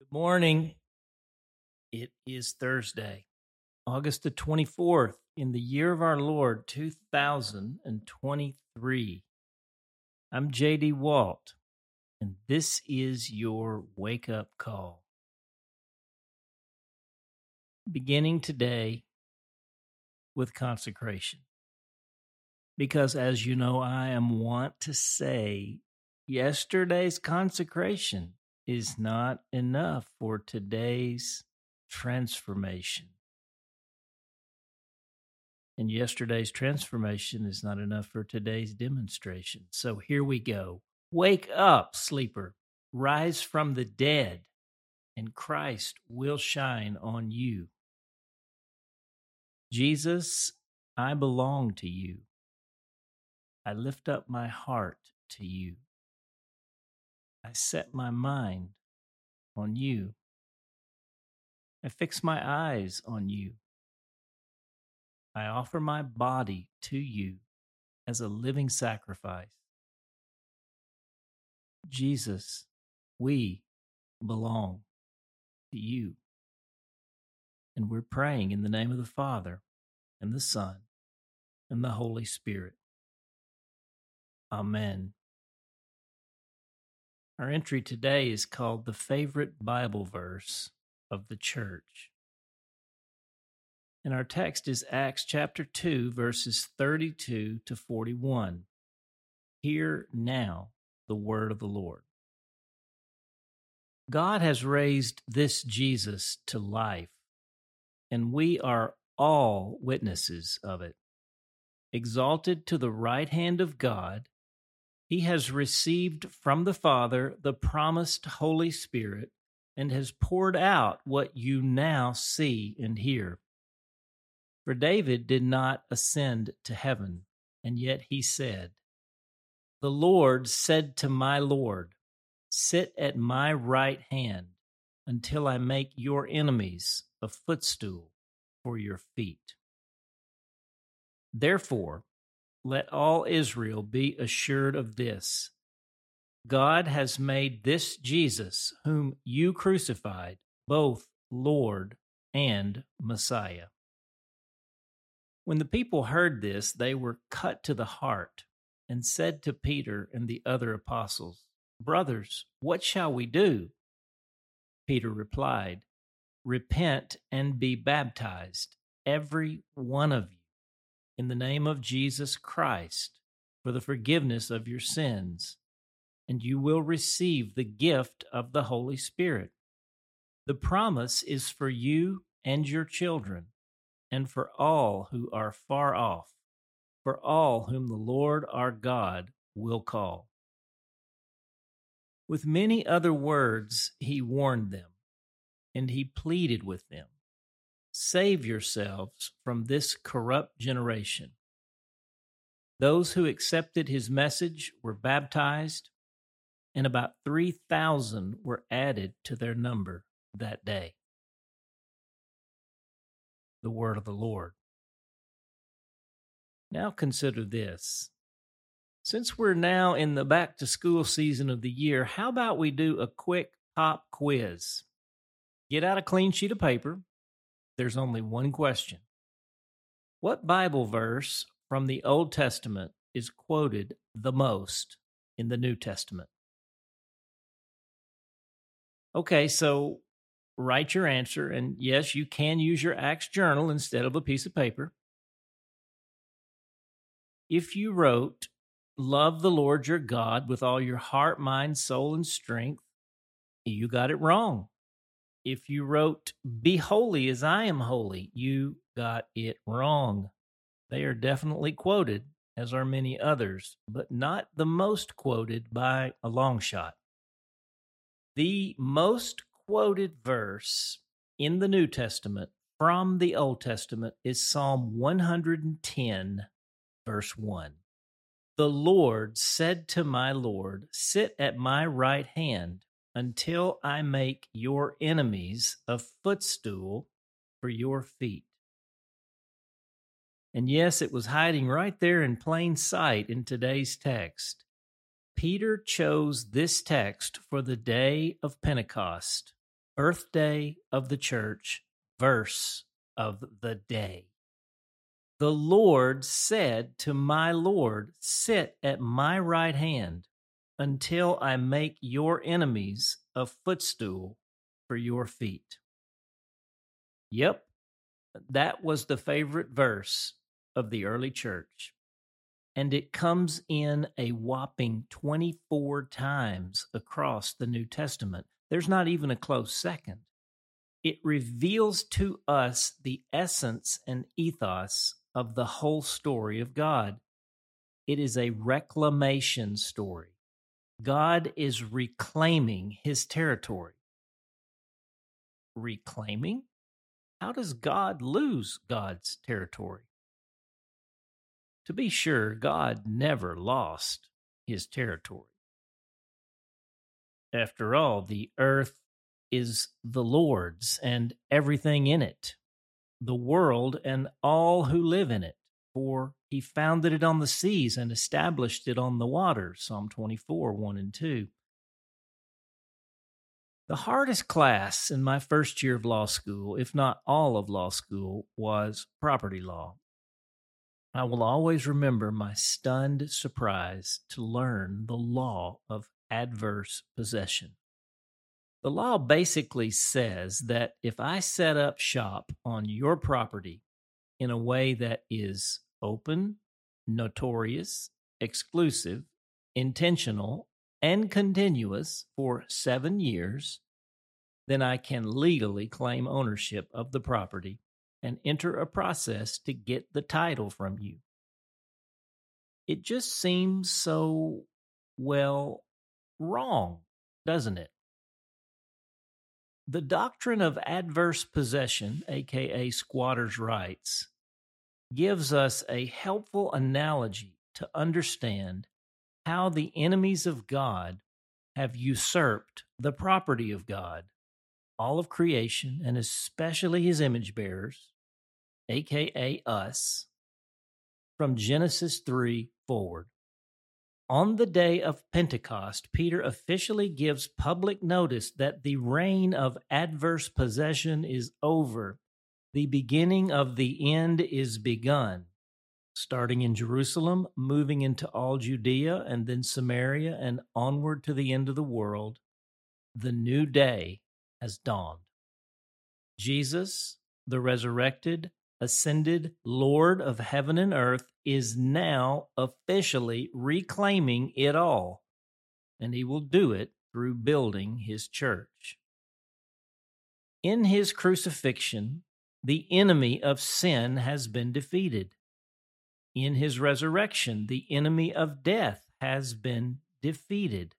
Good morning. It is Thursday, August the 24th, in the year of our Lord 2023. I'm JD Walt, and this is your wake up call. Beginning today with consecration. Because as you know, I am wont to say, yesterday's consecration is not enough for today's transformation. And yesterday's transformation is not enough for today's demonstration. So here we go. Wake up, sleeper. Rise from the dead, and Christ will shine on you. Jesus, I belong to you. I lift up my heart to you. I set my mind on you. I fix my eyes on you. I offer my body to you as a living sacrifice. Jesus, we belong to you. And we're praying in the name of the Father and the Son and the Holy Spirit. Amen. Our entry today is called The Favorite Bible Verse of the Church. And our text is Acts chapter 2, verses 32 to 41. Hear now the word of the Lord. God has raised this Jesus to life, and we are all witnesses of it. Exalted to the right hand of God, he has received from the Father the promised Holy Spirit and has poured out what you now see and hear. For David did not ascend to heaven, and yet he said, The Lord said to my Lord, Sit at my right hand until I make your enemies a footstool for your feet. Therefore, let all Israel be assured of this God has made this Jesus, whom you crucified, both Lord and Messiah. When the people heard this, they were cut to the heart and said to Peter and the other apostles, Brothers, what shall we do? Peter replied, Repent and be baptized, every one of you in the name of Jesus Christ for the forgiveness of your sins, and you will receive the gift of the Holy Spirit. The promise is for you and your children, and for all who are far off, for all whom the Lord our God will call. With many other words, he warned them, and he pleaded with them Save yourselves from this corrupt generation. Those who accepted his message were baptized, and about 3,000 were added to their number that day. The word of the Lord. Now consider this. Since we're now in the back to school season of the year, how about we do a quick pop quiz? Get out a clean sheet of paper there's only one question What Bible verse from the Old Testament is quoted the most in the New Testament? Okay, so write your answer. And yes, you can use your Acts journal instead of a piece of paper. If you wrote, Love the Lord your God with all your heart, mind, soul, and strength, you got it wrong if you wrote, Be holy as I am holy, you got it wrong. They are definitely quoted, as are many others, but not the most quoted by a long shot. The most quoted verse in the New Testament from the Old Testament is Psalm 110, verse 1. The Lord said to my Lord, Sit at my right hand until I make your enemies a footstool for your feet. And yes, it was hiding right there in plain sight in today's text. Peter chose this text for the day of Pentecost, birthday of the church, verse of the day. The Lord said to my Lord, Sit at my right hand until I make your enemies a footstool for your feet. Yep, that was the favorite verse of the early church. And it comes in a whopping 24 times across the New Testament. There's not even a close second. It reveals to us the essence and ethos of the whole story of God. It is a reclamation story. God is reclaiming his territory. Reclaiming? How does God lose God's territory? To be sure, God never lost his territory. After all, the earth is the Lord's and everything in it, the world and all who live in it. He founded it on the seas and established it on the waters. Psalm 24, 1 and 2. The hardest class in my first year of law school, if not all of law school, was property law. I will always remember my stunned surprise to learn the law of adverse possession. The law basically says that if I set up shop on your property in a way that is open, notorious, exclusive, intentional, and continuous for seven years, then I can legally claim ownership of the property and enter a process to get the title from you. It just seems so, well, wrong, doesn't it? The doctrine of adverse possession, aka squatter's rights, gives us a helpful analogy to understand how the enemies of God have usurped the property of God, all of creation, and especially his image bearers, aka us, from Genesis 3 forward. On the day of Pentecost, Peter officially gives public notice that the reign of adverse possession is over. The beginning of the end is begun starting in Jerusalem, moving into all Judea and then Samaria and onward to the end of the world, the new day has dawned. Jesus, the resurrected, ascended Lord of heaven and earth, is now officially reclaiming it all, and he will do it through building his church. In his crucifixion, the enemy of sin has been defeated in his resurrection, the enemy of death has been defeated.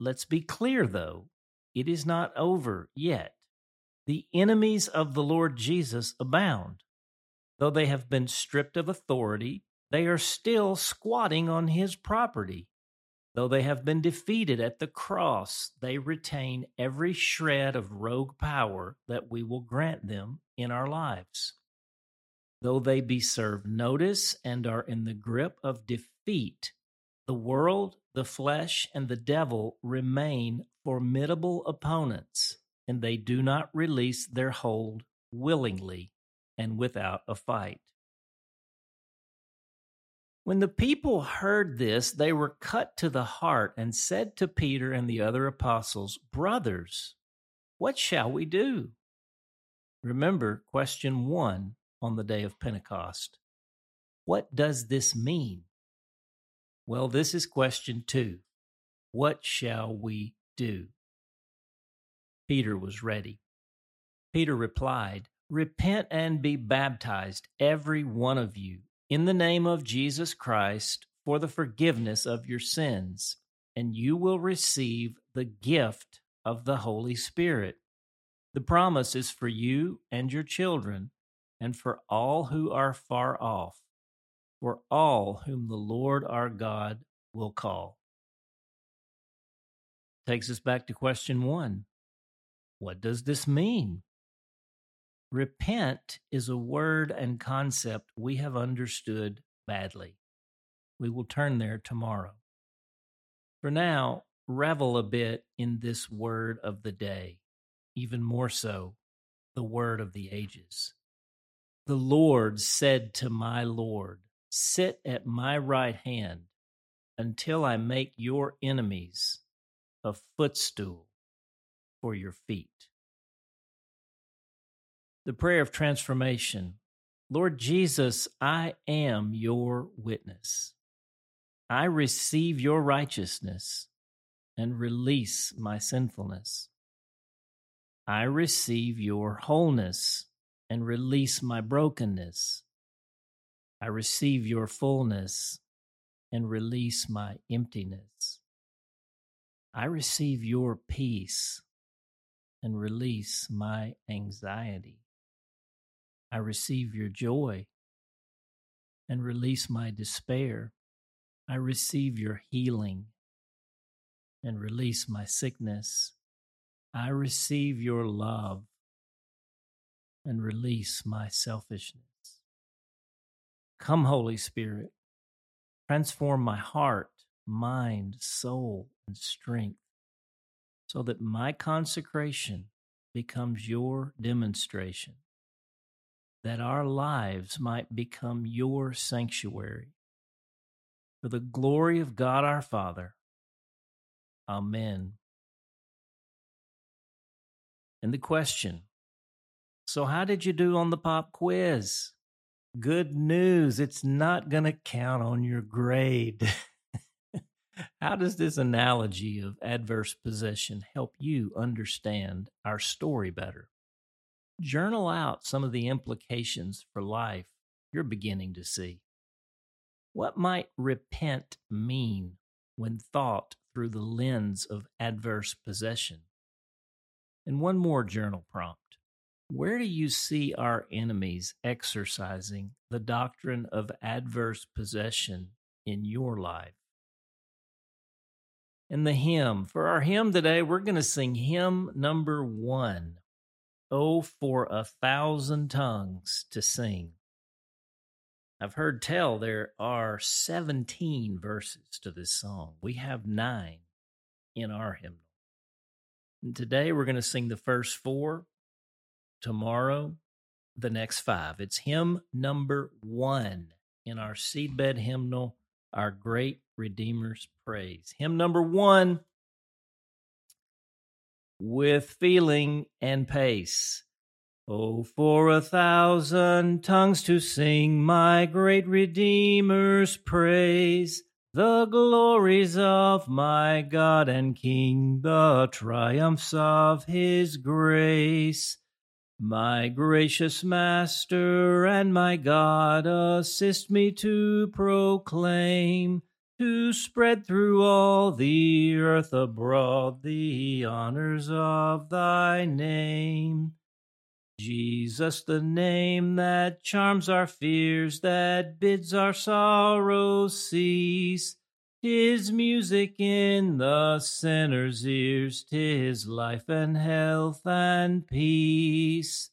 Let's be clear, though, it is not over yet. The enemies of the Lord Jesus abound. Though they have been stripped of authority, they are still squatting on his property. Though they have been defeated at the cross, they retain every shred of rogue power that we will grant them in our lives though they be served notice and are in the grip of defeat, the world, the flesh, and the devil remain formidable opponents, and they do not release their hold willingly and without a fight. When the people heard this, they were cut to the heart and said to Peter and the other apostles, Brothers, what shall we do? Remember question one on the day of Pentecost. What does this mean? Well, this is question two. What shall we do? Peter was ready. Peter replied, Repent and be baptized, every one of you, in the name of Jesus Christ for the forgiveness of your sins, and you will receive the gift of the Holy Spirit. The promise is for you and your children and for all who are far off, for all whom the Lord our God will call. Takes us back to question one What does this mean? Repent is a word and concept we have understood badly. We will turn there tomorrow. For now, revel a bit in this word of the day even more so, the word of the ages. The Lord said to my Lord, Sit at my right hand until I make your enemies a footstool for your feet. The prayer of transformation Lord Jesus, I am your witness. I receive your righteousness and release my sinfulness. I receive your wholeness and release my brokenness. I receive your fullness and release my emptiness. I receive your peace and release my anxiety. I receive your joy and release my despair. I receive your healing and release my sickness. I receive your love and release my selfishness. Come, Holy Spirit, transform my heart, mind, soul, and strength so that my consecration becomes your demonstration that our lives might become your sanctuary. For the glory of God our Father. Amen. And the question So, how did you do on the pop quiz? Good news, it's not going to count on your grade. how does this analogy of adverse possession help you understand our story better? journal out some of the implications for life you're beginning to see. What might repent mean when thought through the lens of adverse possession? And one more journal prompt. Where do you see our enemies exercising the doctrine of adverse possession in your life? And the hymn, for our hymn today, we're going to sing hymn number one. Oh, for a thousand tongues to sing. I've heard tell there are 17 verses to this song. We have nine in our hymnal. And today we're going to sing the first four. Tomorrow, the next five. It's hymn number one in our seedbed hymnal, Our Great Redeemer's Praise. Hymn number one with feeling and pace. Oh, for a thousand tongues to sing my great Redeemer's praise, the glories of my God and King, the triumphs of his grace. My gracious Master and my God, assist me to proclaim to spread through all the earth abroad the honors of thy name. Jesus, the name that charms our fears, that bids our sorrows cease. Tis music in the sinner's ears, tis life and health and peace.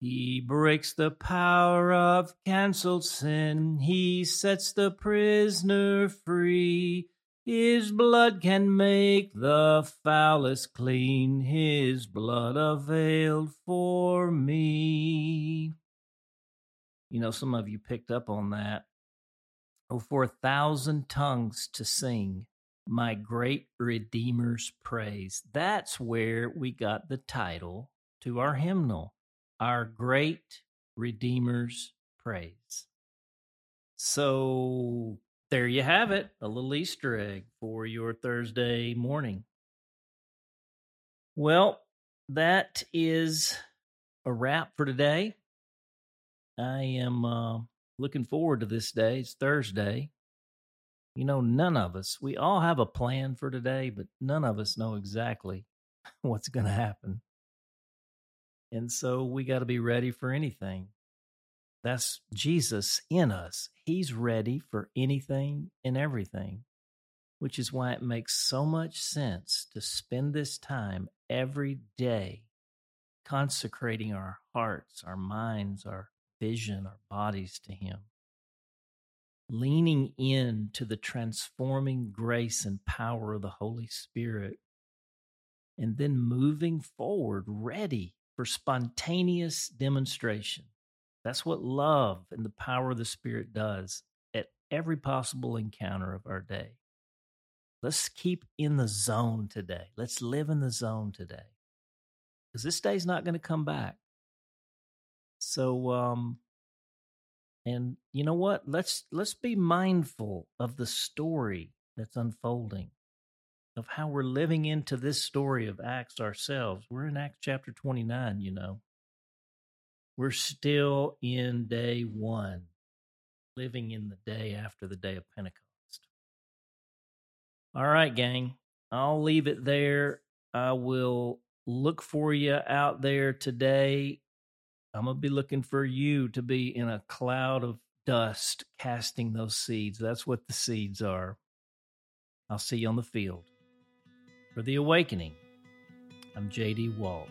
He breaks the power of cancelled sin. He sets the prisoner free. His blood can make the foulest clean. His blood availed for me. You know, some of you picked up on that. Oh, for a thousand tongues to sing my great Redeemer's praise. That's where we got the title to our hymnal our great Redeemer's praise. So there you have it, a little Easter egg for your Thursday morning. Well, that is a wrap for today. I am uh, looking forward to this day. It's Thursday. You know, none of us, we all have a plan for today, but none of us know exactly what's going to happen. And so we got to be ready for anything. That's Jesus in us. He's ready for anything and everything, which is why it makes so much sense to spend this time every day consecrating our hearts, our minds, our vision, our bodies to Him. Leaning in to the transforming grace and power of the Holy Spirit and then moving forward, ready for spontaneous demonstration. That's what love and the power of the Spirit does at every possible encounter of our day. Let's keep in the zone today. Let's live in the zone today. Because this day's not going to come back. So um and you know what? Let's let's be mindful of the story that's unfolding of how we're living into this story of Acts ourselves. We're in Acts chapter 29, you know. We're still in day 1, living in the day after the day of Pentecost. All right, gang. I'll leave it there. I will look for you out there today. I'm going to be looking for you to be in a cloud of dust casting those seeds. That's what the seeds are. I'll see you on the field. For The Awakening, I'm JD Walt.